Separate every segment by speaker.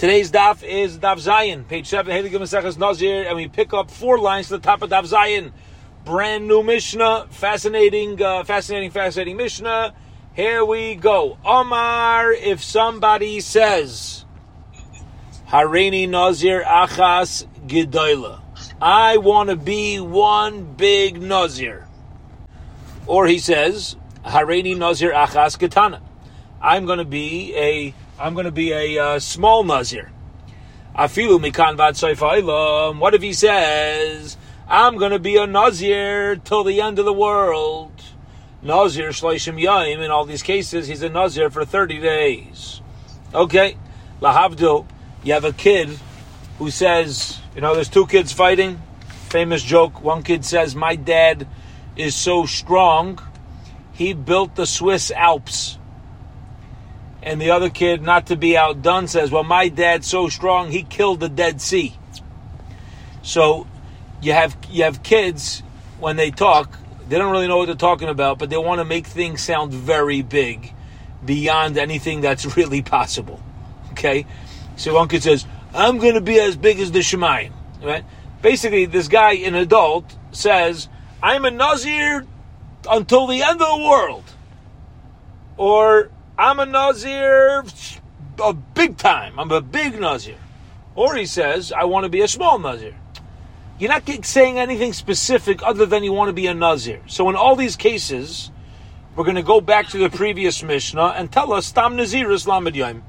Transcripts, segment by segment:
Speaker 1: Today's daf is Daf Zayin, page 7, Haley Maseches Nazir, and we pick up four lines to the top of Daf Zayin. Brand new Mishnah, fascinating, uh, fascinating, fascinating Mishnah. Here we go. Omar, if somebody says, Harini Nazir Achas Gedoyla, I want to be one big Nazir. Or he says, Harini Nazir Achas Getana, I'm going to be a I'm going to be a uh, small nazir. Afilu mikan What if he says, I'm going to be a nazir till the end of the world? Nazir shleishim yaim. In all these cases, he's a nazir for 30 days. Okay, lahavdil. You have a kid who says, you know, there's two kids fighting. Famous joke. One kid says, my dad is so strong, he built the Swiss Alps and the other kid, not to be outdone, says, Well, my dad's so strong, he killed the Dead Sea. So you have you have kids when they talk, they don't really know what they're talking about, but they want to make things sound very big beyond anything that's really possible. Okay? So one kid says, I'm gonna be as big as the Shemayim. Right? Basically, this guy, an adult, says, I'm a Nazir until the end of the world. Or I'm a Nazir, a big time. I'm a big Nazir. Or he says, I want to be a small Nazir. You're not saying anything specific other than you want to be a Nazir. So in all these cases, we're going to go back to the previous Mishnah and tell us, Tam Naziris Lamed Yom.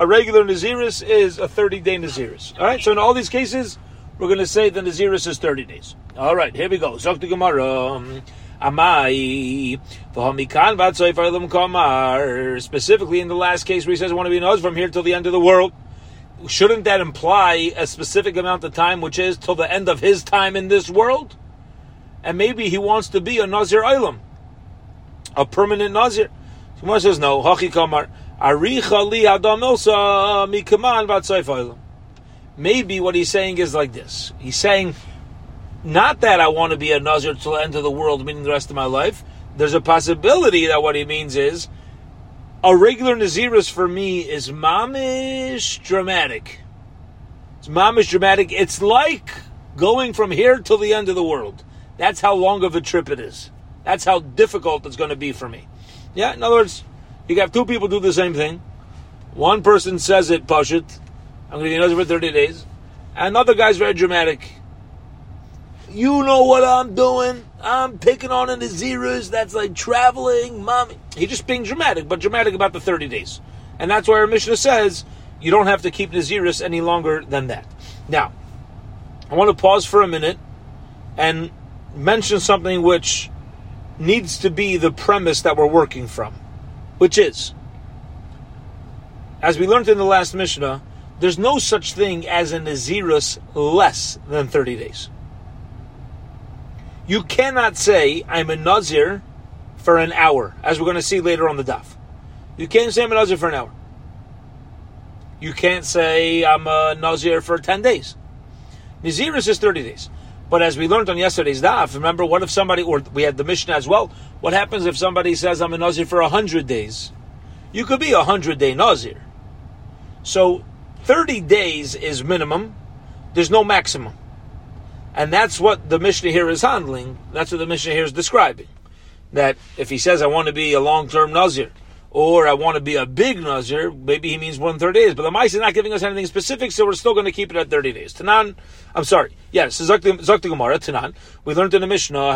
Speaker 1: A regular Naziris is a 30 day Naziris. All right, so in all these cases, we're going to say the Naziris is 30 days. All right, here we go. Zok Gemara. Um, Amai. Specifically in the last case where he says I want to be nose from here till the end of the world. Shouldn't that imply a specific amount of time, which is till the end of his time in this world? And maybe he wants to be a Nazir Ilam, a permanent Nazir. Someone says no. Hachi kamar. Aricha li adam mikaman Maybe what he's saying is like this. He's saying not that I want to be a Nazir till the end of the world, meaning the rest of my life. There's a possibility that what he means is a regular Naziris for me is mamish dramatic. It's mamish dramatic. It's like going from here till the end of the world. That's how long of a trip it is. That's how difficult it's going to be for me. Yeah, in other words, you have two people do the same thing. One person says it, push it. I'm going to be Nazir for 30 days. And another guy's very dramatic. You know what I'm doing. I'm picking on the zeros. That's like traveling, mommy. He's just being dramatic, but dramatic about the 30 days. And that's why our Mishnah says you don't have to keep Naziris any longer than that. Now, I want to pause for a minute and mention something which needs to be the premise that we're working from, which is, as we learned in the last Mishnah, there's no such thing as a Nazirus less than 30 days. You cannot say, I'm a Nazir for an hour, as we're going to see later on the daf. You can't say I'm a Nazir for an hour. You can't say I'm a Nazir for 10 days. Naziris is 30 days. But as we learned on yesterday's daf, remember, what if somebody, or we had the Mishnah as well, what happens if somebody says I'm a Nazir for 100 days? You could be a 100 day Nazir. So 30 days is minimum, there's no maximum. And that's what the Mishnah here is handling. That's what the Mishnah here is describing. That if he says, I want to be a long term Nazir, or I want to be a big Nazir, maybe he means one third days. But the Mice is not giving us anything specific, so we're still going to keep it at 30 days. Tanan, I'm sorry. Yes, Zakti Gemara, Tanan. We learned in the Mishnah,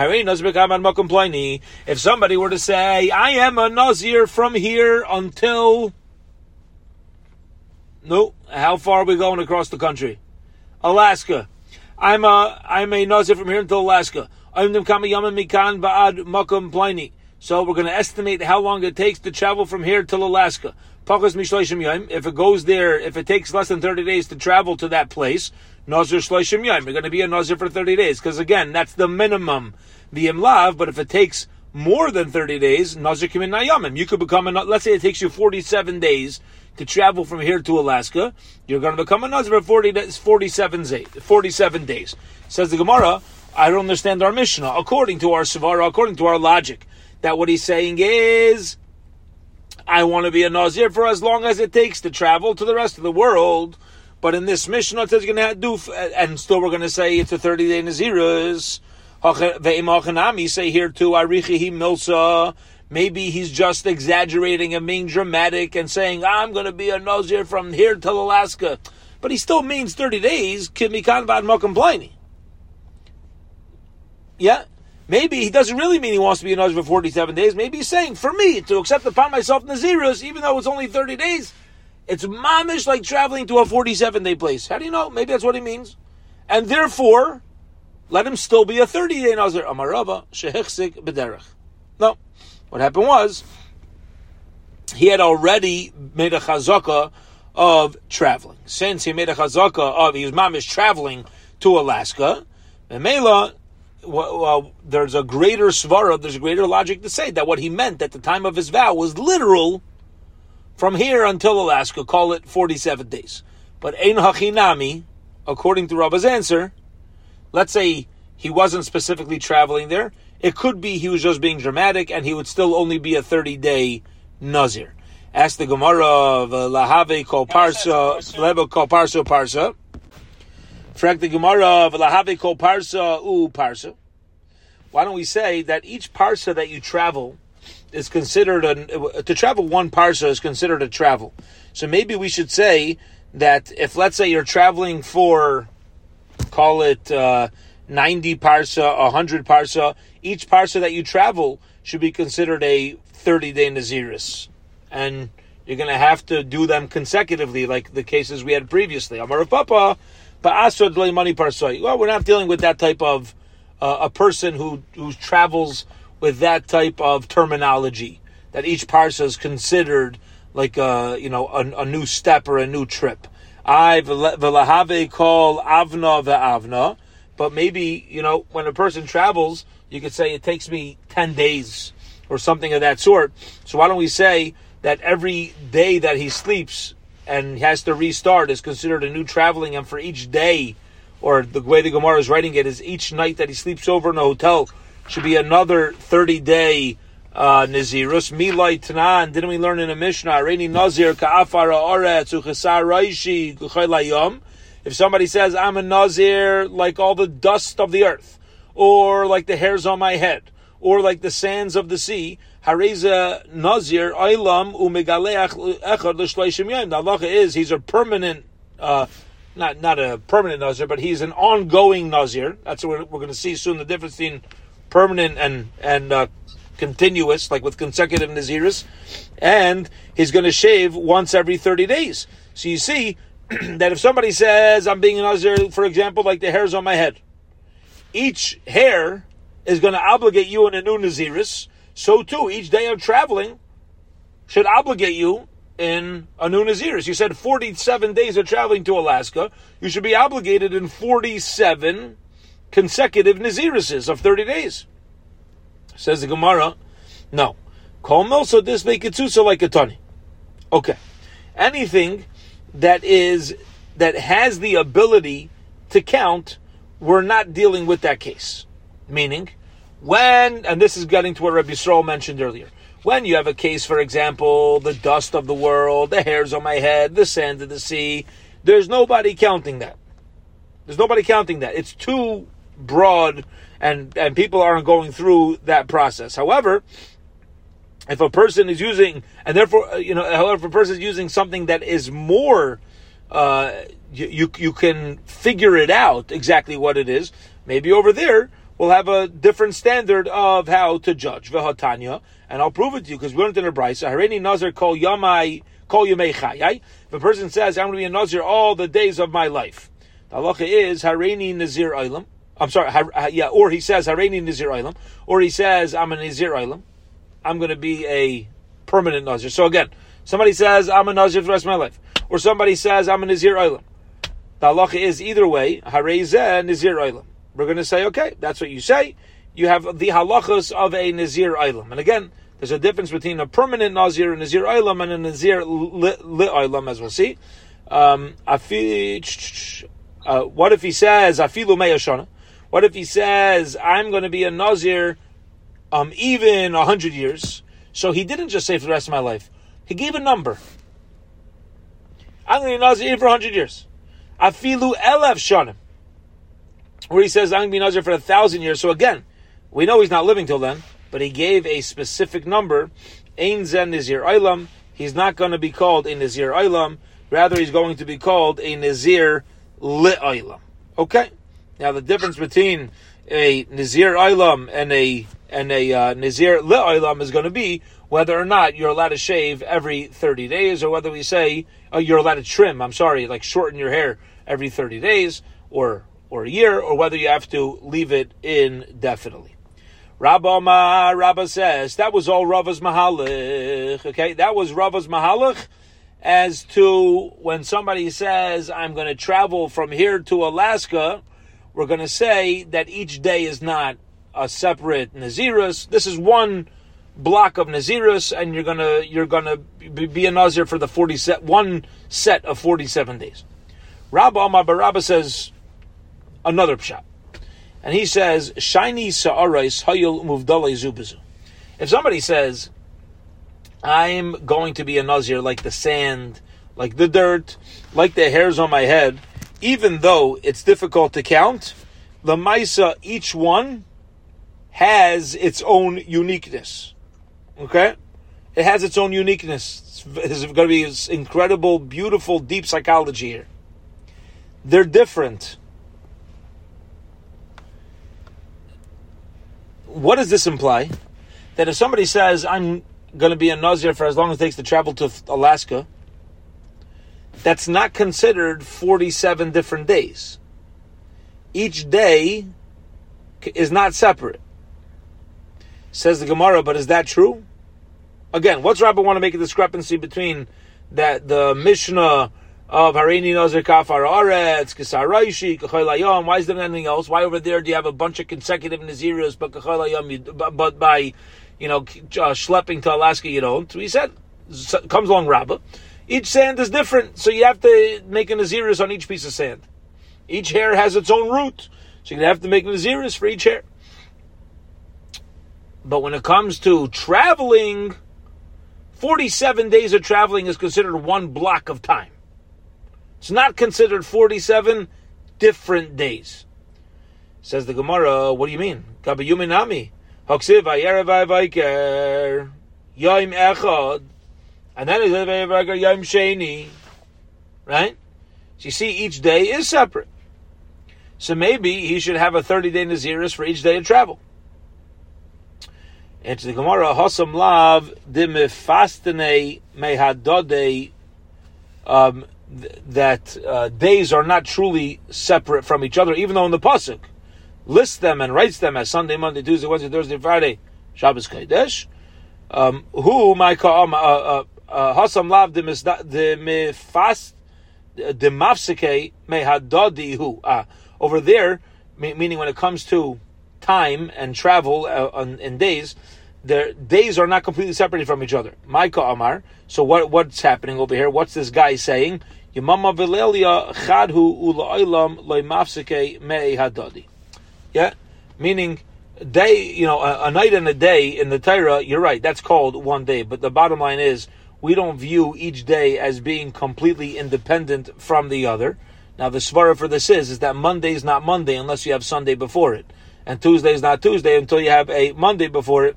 Speaker 1: if somebody were to say, I am a Nazir from here until. No, how far are we going across the country? Alaska. I'm a I'm a Nazir from here until Alaska. So we're going to estimate how long it takes to travel from here till Alaska. If it goes there, if it takes less than 30 days to travel to that place, Nazir Shloishim Yom, you're going to be a Nazir for 30 days. Because again, that's the minimum, the Imlav, but if it takes more than 30 days, Nazir Kimin Nayamim, you could become a, let's say it takes you 47 days to travel from here to Alaska, you're going to become a Nazir for 40 days, 47, 47 days. Says the Gemara, I don't understand our Mishnah. According to our Savara, according to our logic, that what he's saying is, I want to be a Nazir for as long as it takes to travel to the rest of the world. But in this Mishnah, it says you're going to do, and still we're going to say it's a 30 day Nazirus. say here too, Arichihi Milsa. Maybe he's just exaggerating and being dramatic and saying, I'm going to be a Nazir from here till Alaska. But he still means 30 days, Kimikan Vad Mokamplaini. Yeah? Maybe he doesn't really mean he wants to be a Nazir for 47 days. Maybe he's saying, for me, to accept upon myself Nazirus, even though it's only 30 days, it's mamish like traveling to a 47 day place. How do you know? Maybe that's what he means. And therefore, let him still be a 30 day Nazir. Amarava, shehichsik bederech. No. What happened was, he had already made a chazaka of traveling. Since he made a chazaka of, he was mamish traveling to Alaska, Memela, well, there's a greater svara, there's a greater logic to say that what he meant at the time of his vow was literal from here until Alaska, call it 47 days. But Ein Hachinami, according to Rabba's answer, let's say he wasn't specifically traveling there, it could be he was just being dramatic and he would still only be a 30 day Nazir. Ask the Gemara of uh, Lahave Kol Parsa, Lebo Kol Parsa Parsa. Frag the Gemara of Lahave Kol Parsa U Parsa. Why don't we say that each Parsa that you travel is considered a, to travel one Parsa is considered a travel. So maybe we should say that if let's say you're traveling for, call it uh, 90 Parsa, 100 Parsa, each Parsa that you travel should be considered a 30 day Naziris and you're going to have to do them consecutively, like the cases we had previously. Amar Papa, but money parsoi. Well, we're not dealing with that type of uh, a person who who travels with that type of terminology. That each parsa is considered like a you know a, a new step or a new trip. I velahave call avna ve'avna, but maybe you know when a person travels, you could say it takes me ten days or something of that sort. So why don't we say that every day that he sleeps and has to restart is considered a new traveling, and for each day, or the way the Gemara is writing it, is each night that he sleeps over in a hotel should be another 30 day uh, Nazirus. Milai Tanan, didn't we learn in a Mishnah? Reini Nazir ka'afara oretz uchesar raishi If somebody says, I'm a Nazir like all the dust of the earth, or like the hairs on my head, or like the sands of the sea, Hareza Nazir Eilam Umegaleach Echad L'Shleishim Yom. The halacha is he's a permanent, uh, not not a permanent Nazir, but he's an ongoing Nazir. That's what we're, we're going to see soon. The difference between permanent and and uh, continuous, like with consecutive Naziris, and he's going to shave once every thirty days. So you see that if somebody says I'm being a Nazir, for example, like the hairs on my head, each hair is going to obligate you in a new Naziris so too each day of traveling should obligate you in a new Naziris. You said 47 days of traveling to Alaska. You should be obligated in 47 consecutive Nazirises of 30 days. Says the Gemara, no. Kol milso this make it so like a tani. Okay. Anything that is that has the ability to count, we're not dealing with that case. Meaning, when, and this is getting to what Rabbi Yisrael mentioned earlier, when you have a case, for example, the dust of the world, the hairs on my head, the sand of the sea, there's nobody counting that. There's nobody counting that. It's too broad and, and people aren't going through that process. However, if a person is using, and therefore, uh, you know, however, if a person is using something that is more, uh, you, you, you can figure it out exactly what it is, maybe over there, we'll have a different standard of how to judge. V'hatanya, and I'll prove it to you because we learned in a brisa. Hareni nazir kol yamai kol yamei. If a person says, "I'm going to be a nazir all the days of my life," the halacha is hareni nazir ilam. I'm sorry, har, yeah, or he says hareni nazir ilam, or he says, "I'm a nazir ilam." I'm going to be a permanent nazir. So again, somebody says, "I'm a nazir for the rest of my life," or somebody says, "I'm a nazir ilam." The halacha is either way, harezeh nazir ilam we're going to say, okay, that's what you say. You have the halachas of a Nazir Ilam. And again, there's a difference between a permanent Nazir, and a Nazir Ilam, and a Nazir Li Ilam, as we'll see. Um, uh, what if he says, Afilu Meyashana? What if he says, I'm going to be a Nazir um, even a hundred years? So he didn't just say for the rest of my life. He gave a number. I'm going to be Nazir for 100 years. Afilu Elev Shanim. Where he says, I'm going to be Nazir for a thousand years. So again, we know he's not living till then, but he gave a specific number. Ein Zen Nazir Eilam. He's not going to be called a Nazir Eilam. Rather, he's going to be called a Nazir Li'Eilam. Okay? Now, the difference between a Nazir Eilam and a and a uh, Nazir Li'Eilam is going to be whether or not you're allowed to shave every 30 days, or whether we say uh, you're allowed to trim, I'm sorry, like shorten your hair every 30 days, or or a year, or whether you have to leave it indefinitely. Rabba Ma, Rabba says, that was all Rava's Mahalich, okay? That was Rava's Mahalich as to when somebody says, I'm going to travel from here to Alaska, we're going to say that each day is not a separate Nazirus. This is one block of Nazirus, and you're gonna you're gonna be a Nazir for the forty set one set of forty seven days. Rabba Amar Barabba says another pshat, and he says shiny sa'arais hayil muvdale zubazu. If somebody says, "I'm going to be a Nazir like the sand, like the dirt, like the hairs on my head," even though it's difficult to count, the Maisa each one has its own uniqueness. Okay? It has its own uniqueness. There's going to be this incredible, beautiful, deep psychology here. They're different. What does this imply? That if somebody says, I'm going to be a Nazir for as long as it takes to travel to Alaska, that's not considered 47 different days. Each day is not separate. Says the Gemara, but is that true? Again, what's Rabbi want to make a discrepancy between that the Mishnah of Harini Nazir Kafar Aretz, Kisaraishi, Kachalayam, why is there anything else? Why over there do you have a bunch of consecutive Naziris, but Kachalayam, but by, you know, uh, schlepping to Alaska you don't? He said, comes along Rabbi. Each sand is different, so you have to make a Naziris on each piece of sand. Each hair has its own root, so you have to make Naziris for each hair. But when it comes to traveling, 47 days of traveling is considered one block of time. It's not considered 47 different days. Says the Gemara, what do you mean? Kabayuminami. Haksiv Ayerav Yom Echad. And then Yom Sheni. Right? So you see, each day is separate. So maybe he should have a 30 day Naziris for each day of travel. And the Gemara, Hosam Lav Dimifastane Mehadode, um, that uh, days are not truly separate from each other, even though in the Pasuk lists them and writes them as Sunday, Monday, Tuesday, Wednesday, Thursday, Friday, Shabbos Kodesh. Um, who my Hosam uh, uh, Lav Dimifast Dimafsike Mehadodi who. Over there, meaning when it comes to time and travel uh, in days, their days are not completely separated from each other. Maika Amar. So what what's happening over here? What's this guy saying? Yamama Vilelia Chadhu Ulailam Loimafsike Me Hadadi. Yeah, meaning day. You know, a, a, night and a day in the Torah. You're right. That's called one day. But the bottom line is we don't view each day as being completely independent from the other. Now the svara for this is is that Monday is not Monday unless you have Sunday before it, and Tuesday is not Tuesday until you have a Monday before it.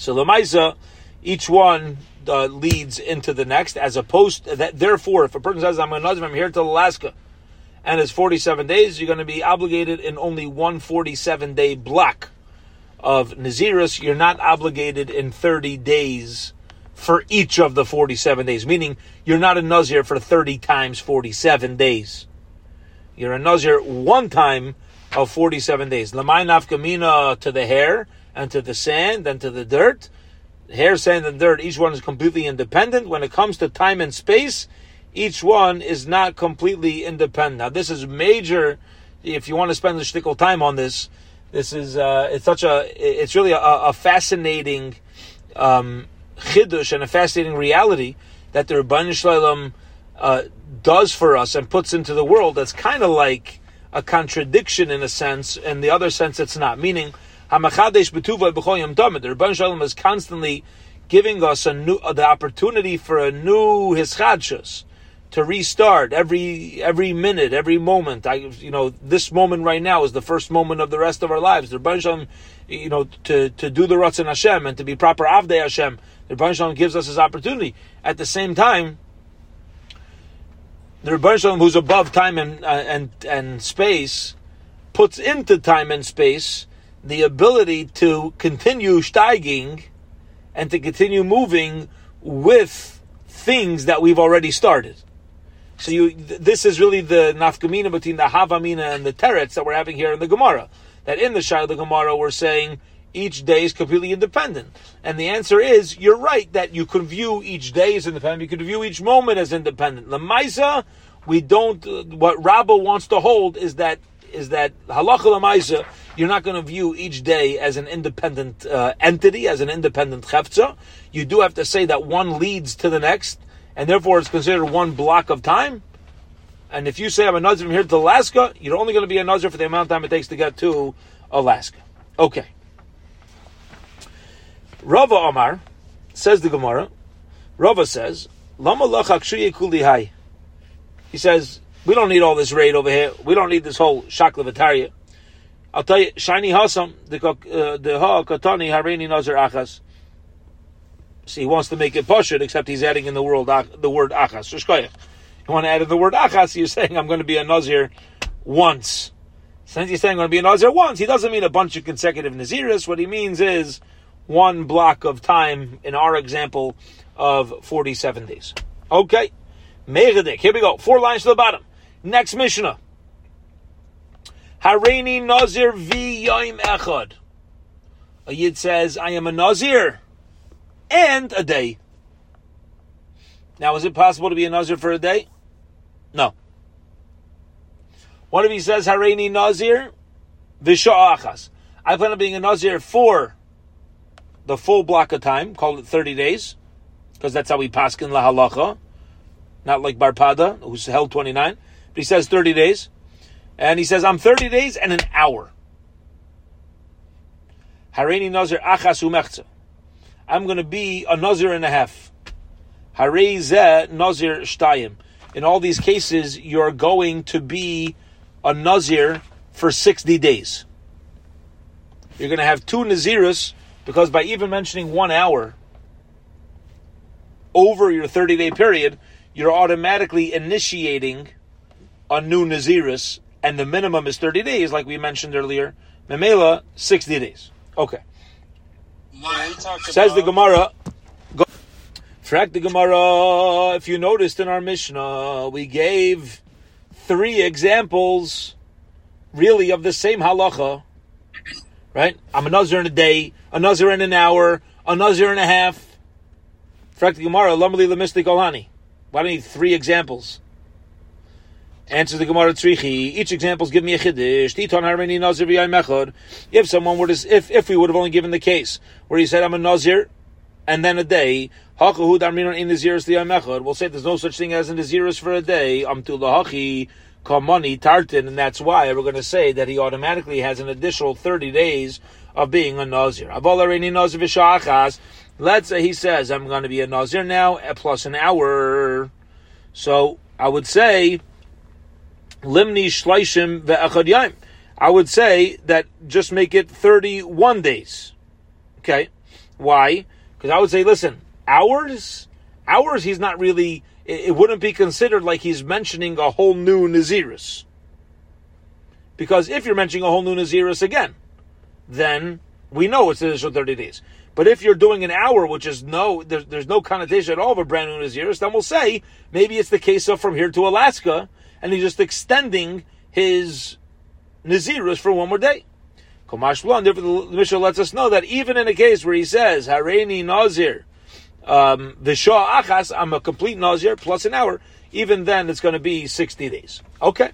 Speaker 1: So the Lamaisa, each one uh, leads into the next, as opposed to that. Therefore, if a person says, "I'm a Nazir, I'm here to Alaska," and it's 47 days, you're going to be obligated in only one 47 day block of Nazirus. You're not obligated in 30 days for each of the 47 days, meaning you're not a Nazir for 30 times 47 days. You're a Nazir one time of 47 days. Lamai nafkamina to the hair and to the sand and to the dirt. Hair, sand, and dirt, each one is completely independent. When it comes to time and space, each one is not completely independent. Now, this is major. If you want to spend the shtickle time on this, this is uh, it's such a it's really a, a fascinating um, chidush and a fascinating reality that the Ribbono Shel Olam uh, does for us and puts into the world. That's kind of like a contradiction in a sense. In the other sense, it's not. Meaning, Hamachadesh betuva b'choyim tamid. The Ribbono Shel Olam is constantly giving us a new uh, the opportunity for a new hischadshus to restart every every minute, every moment. I, you know, this moment right now is the first moment of the rest of our lives. The Rebbeinu you know, to, to do the Ratzon Hashem and to be proper Avdei Hashem. The Rebbeinu gives us this opportunity. At the same time, the Rebbeinu who's above time and uh, and and space, puts into time and space the ability to continue steiging and to continue moving with things that we've already started. So you, this is really the nafkamina between the havamina and the teretz that we're having here in the Gemara. That in the Shai the Gemara we're saying each day is completely independent. And the answer is, you're right that you can view each day as independent. You can view each moment as independent. Lamaisa, we don't. Uh, what Rabba wants to hold is that is that halacha lamaisa. You're not going to view each day as an independent uh, entity, as an independent chefza. You do have to say that one leads to the next and therefore it's considered one block of time. And if you say I'm a Nazir from here to Alaska, you're only going to be a Nazir for the amount of time it takes to get to Alaska. Okay. Rava Omar says the Gemara. Rava says, "Lama kulihai." He says, "We don't need all this raid over here. We don't need this whole shaklavataria." I'll tell you, shiny hasam the uh, ha katani harini nazar achas. See, he wants to make it poshut, except he's adding in the word the word achas. You want to add in the word achas? You're saying I'm going to be a nazir once. Since he's saying I'm going to be a nazir once, he doesn't mean a bunch of consecutive naziris. What he means is one block of time. In our example of 47 days. Okay, Megadik. Here we go. Four lines to the bottom. Next Mishnah. Hareini Nazir vi Yoim Echad. A Yid says, I am a Nazir and a day. Now, is it possible to be a Nazir for a day? No. What if he says, Hareini Nazir, Visha'achas? I plan on being a Nazir for the full block of time, call it 30 days, because that's how we paskin la halacha, not like Bar Pada, who's held 29, but he says 30 days. And he says, I'm 30 days and an hour. Hareini Nazir achas. I'm going to be a Nazir and a half. Nazir Shtayim. In all these cases, you're going to be a Nazir for 60 days. You're going to have two Naziris because by even mentioning one hour over your 30 day period, you're automatically initiating a new Naziris, and the minimum is 30 days, like we mentioned earlier. Memela, 60 days. Okay. Says the Gemara. Go, the Gemara. If you noticed in our Mishnah, we gave three examples, really of the same halacha. Right? I'm a nazir in a day, a nazir in an hour, a nazir and a half. Track the Gemara. Lamali lemistik olani. Why do you need three examples? Answers the Gemara Tzrichi. Each example is give me a chiddush. Titon harmeni nazir mechod. If someone were to, if if we would have only given the case where he said I'm a nazir, and then a day, hakahu darminon in naziris mechod. We'll say there's no such thing as a naziris for a day. Amtu lahachi kamani tartin, and that's why we're going to say that he automatically has an additional thirty days of being a nazir. Aval nazir v'shachas. Let's say he says I'm going to be a nazir now eh, plus an hour. So I would say Limni Shleishim ve'echad yaim. I would say that just make it 31 days. Okay. Why? Because I would say, listen, hours, hours, he's not really, it, it wouldn't be considered like he's mentioning a whole new Naziris. Because if you're mentioning a whole new Naziris again, then we know it's an additional 30 days. But if you're doing an hour, which is no, there's, there's no connotation at all of a brand new Naziris, then we'll say maybe it's the case of from here to Alaska, and he's just extending his Nazirus for one more day. Komash Blan, therefore the Mishnah lets us know that even in a case where he says, Hareini Nazir, um, the Shah Achas, I'm a complete Nazir plus an hour, even then it's going to be 60 days. Okay.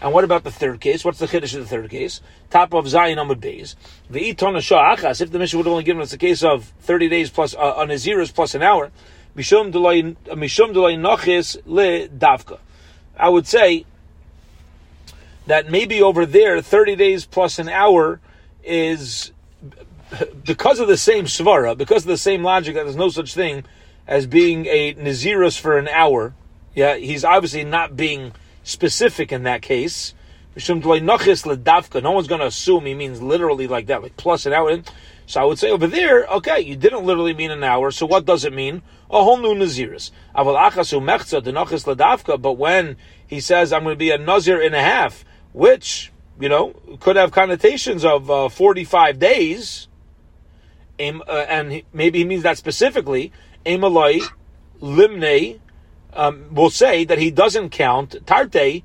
Speaker 1: And what about the third case? What's the chiddush of the third case? Top of Zayin Amud Beis. The Shah Achas, if the Mishnah would have only given us a case of 30 days plus, uh, a Nazirus plus an hour, Mishum Delay Nochis Le Davka. I would say that maybe over there, 30 days plus an hour is because of the same svara, because of the same logic that there's no such thing as being a nazirus for an hour. Yeah, he's obviously not being specific in that case. No one's going to assume he means literally like that, like plus an hour. So I would say over there, okay, you didn't literally mean an hour. So what does it mean? A whole new nazirus. But when he says I'm going to be a nazir and a half, which you know could have connotations of uh, 45 days, uh, and maybe he means that specifically. Emaloi limne um, will say that he doesn't count tarte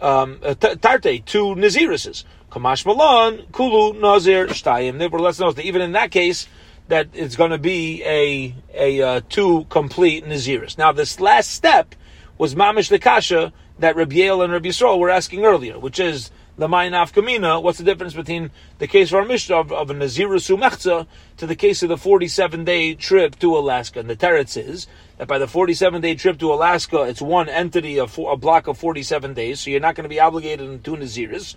Speaker 1: um, uh, tarte two naziruses. Kamash Malan kulu nazir shtayim. Nevertheless, notice that even in that case, that it's going to be a a uh, two complete nazirus. Now, this last step was mamish the kasha that Rabbi Yale and Rabbi Yisrael were asking earlier, which is the Mayanaf Kamina, what's the difference between the case of our Mishnah of, of a Nazirus Umechza to the case of the 47 day trip to Alaska? And the Teretz is that by the 47 day trip to Alaska, it's one entity, of a block of 47 days, so you're not going to be obligated in two Naziris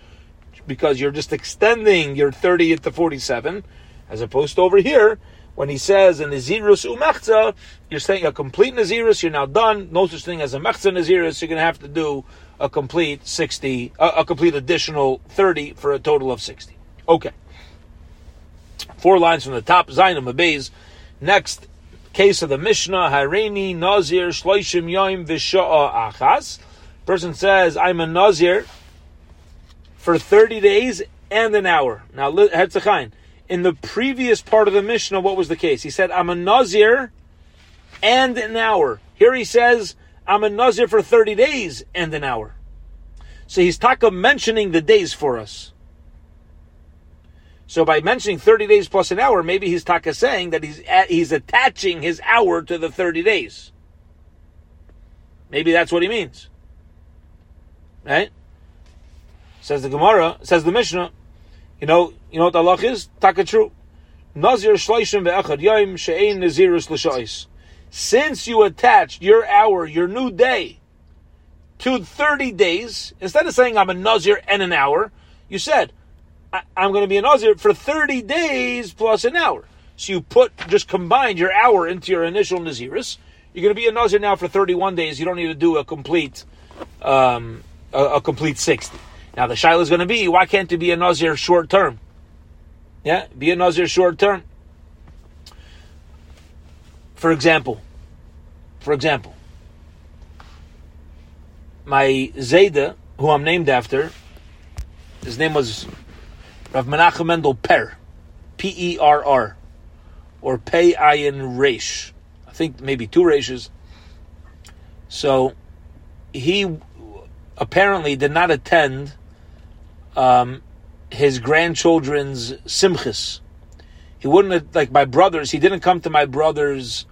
Speaker 1: because you're just extending your 30th to 47, as opposed to over here, when he says a Nazirus Umechza, you're saying a complete Nazirus, you're now done, no such thing as a Mechza Nazirus, you're going to have to do a complete 60, a, a complete additional 30 for a total of 60. Okay. Four lines from the top, Zainam Abayz. Next case of the Mishnah, Hareini Nazir Shloishim Yoim Visha'a Achas. Person says, I'm a Nazir for 30 days and an hour. Now, Hetzachain, in the previous part of the Mishnah, what was the case? He said, I'm a Nazir and an hour. Here he says, I'm a Nazir for 30 days and an hour. So he's taka mentioning the days for us. So by mentioning 30 days plus an hour, maybe he's taka saying that he's he's attaching his hour to the 30 days. Maybe that's what he means. Right? Says the Gemara, says the Mishnah, you know, you know what the Allah is? Taka true. Nazir shleishim she'ein nazirus l'shais since you attached your hour, your new day, to 30 days, instead of saying I'm a Nazir and an hour, you said, I- am going to be a Nazir for 30 days plus an hour. So you put, just combined your hour into your initial Naziris. You're going to be a Nazir now for 31 days. You don't need to do a complete, um, a, a complete 60. Now the Shiloh is going to be, why can't you be a Nazir short term? Yeah, be a Nazir short term. For example, for example, my Zayda, who I'm named after, his name was Rav Menachem Mendel Perr, P E R R, or Pei Ayin Reish. I think maybe two Reishes. So he apparently did not attend um, his grandchildren's simchis. He wouldn't like my brothers. He didn't come to my brother's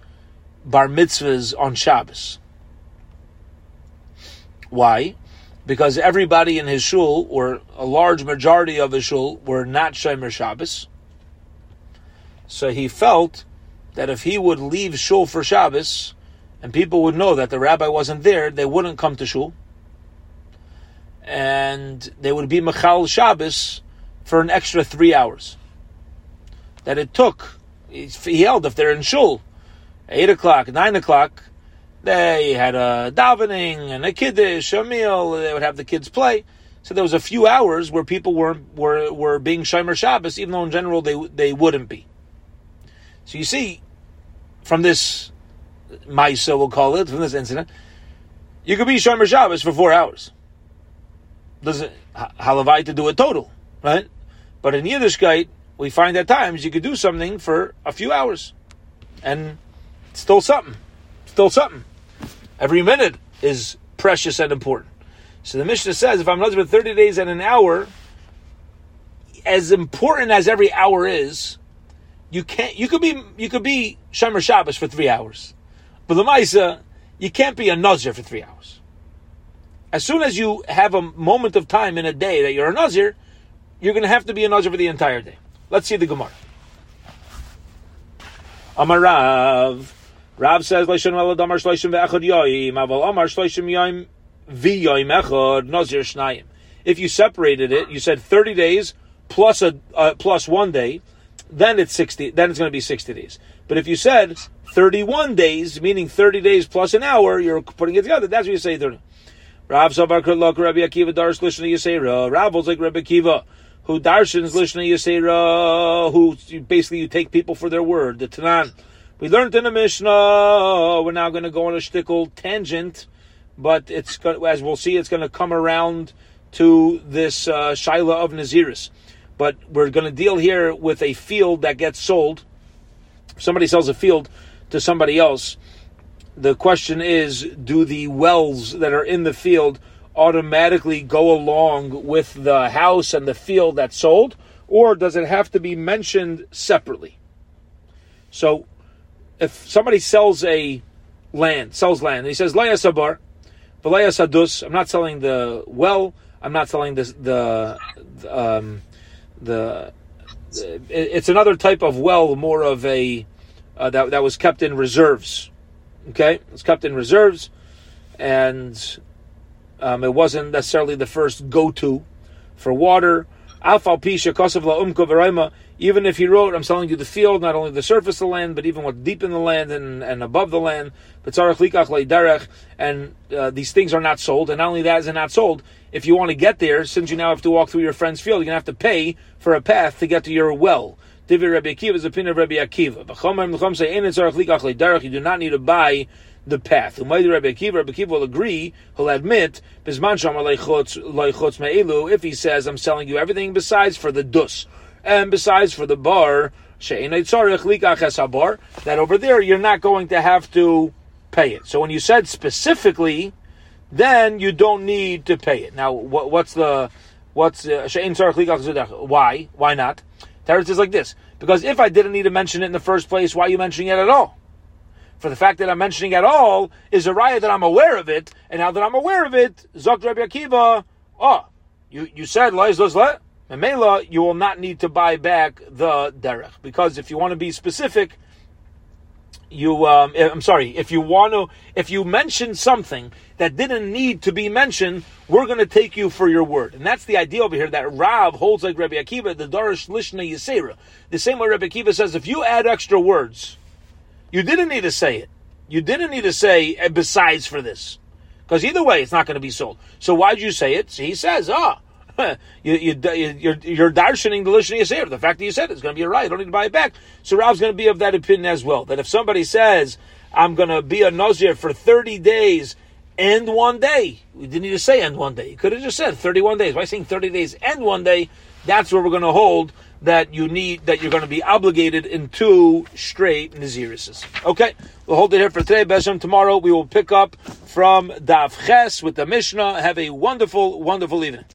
Speaker 1: bar mitzvahs on Shabbos. Why? Because everybody in his shul, or a large majority of his shul, were not Shomer Shabbos. So he felt that if he would leave shul for Shabbos, and people would know that the rabbi wasn't there, they wouldn't come to shul. And they would be Machal Shabbos for an extra three hours. That it took, he held if they're in shul, 8 o'clock, 9 o'clock, they had a davening and a kiddush, a meal, they would have the kids play. So there was a few hours where people were were, were being Shomer Shabbos, even though in general they they wouldn't be. So you see, from this Maisa, we'll call it, from this incident, you could be Shomer Shabbos for four hours. Doesn't halavai to do a total, right? But in Yiddishkeit, we find at times you could do something for a few hours, and still something. Still something. Every minute is precious and important. So the Mishnah says, if I'm not for 30 days and an hour, as important as every hour is, you can't. You could be you could be Shomer Shabbos for three hours, but the Maisa you can't be a Nazir for three hours. As soon as you have a moment of time in a day that you're a Nazir, you're going to have to be a Nazir for the entire day. Let's see the Gemara. Amarav. Rav Rav says, Leishon Veladamar Shloishim Ve'echad Yoim, Aval Amar Shloishim Yoim V'Yoim Echad Nazir Shnayim. If you separated it, you said 30 days plus a uh, plus one day, then it's 60, then it's going to be 60 days. But if you said 31 days, meaning 30 days plus an hour, you're putting it together, that's what you say 30. Rav Sabar Kurlok Rabbi Akiva Darsh Lishna Yisera. Rav was like Rabbi Akiva, who darshans Lishna Yisera, who basically you take people for their word. The Tanan. We learned in the Mishnah, we're now going to go on a shtickle tangent, but it's as we'll see, it's going to come around to this uh, Shaila of Naziris. But we're going to deal here with a field that gets sold. somebody sells a field to somebody else. The question is do the wells that are in the field automatically go along with the house and the field that's sold, or does it have to be mentioned separately? So, if somebody sells a land, sells land, and he says, Laya Sabar, Valaya Sadus, I'm not selling the well, I'm not selling this, the um, the it's another type of well, more of a uh, that that was kept in reserves. Okay, it's kept in reserves, and um, it wasn't necessarily the first go-to for water. Even if he wrote, I'm selling you the field, not only the surface of the land, but even what's deep in the land and, and above the land. And uh, these things are not sold. And not only that is it not sold, if you want to get there, since you now have to walk through your friend's field, you're going to have to pay for a path to get to your well. Divi Rabbi Akiva is the opinion of Rabbi Akiva. You do not need to buy the path. Rabbi Akiva, Rabbi Akiva will agree, he'll admit, if he says, I'm selling you everything besides for the dus, and besides for the bar, that over there you're not going to have to pay it. So when you said specifically, then you don't need to pay it. Now, what, what's the what's uh, why? Why not? Teretz is like this. Because if I didn't need to mention it in the first place, why are you mentioning it at all? For the fact that I'm mentioning at all is a riot that I'm aware of it, and now that I'm aware of it, Zok Rabbi Akiva, oh, ah, you you said let let Mela, you will not need to buy back the derech. Because if you want to be specific, you um, eh, I'm sorry, if you want to, if you mention something that didn't need to be mentioned, we're going to take you for your word, and that's the idea over here that Rav holds like Rabbi Akiva, the Darish Lishna Yisera. The same way Rabbi Akiva says, if you add extra words, you didn't need to say it. You didn't need to say eh, besides for this, because either way, it's not going to be sold. So why did you say it? So he says, ah. you, you, you're, you're darshaning the Lishna Yisera. The fact that you said it is going to be a right. You don't need to buy it back. So Rav's going to be of that opinion as well. That if somebody says, I'm going to be a Nazir for 30 days and one day, we didn't need to say end one day. You could have just said 31 days. Why saying 30 days and one day? That's where we're going to hold that you need, that you're going to be obligated in two straight Nazirises. Okay, we'll hold it here for today. Beshem, tomorrow we will pick up from Daf Ches with the Mishnah. Have a wonderful, wonderful evening.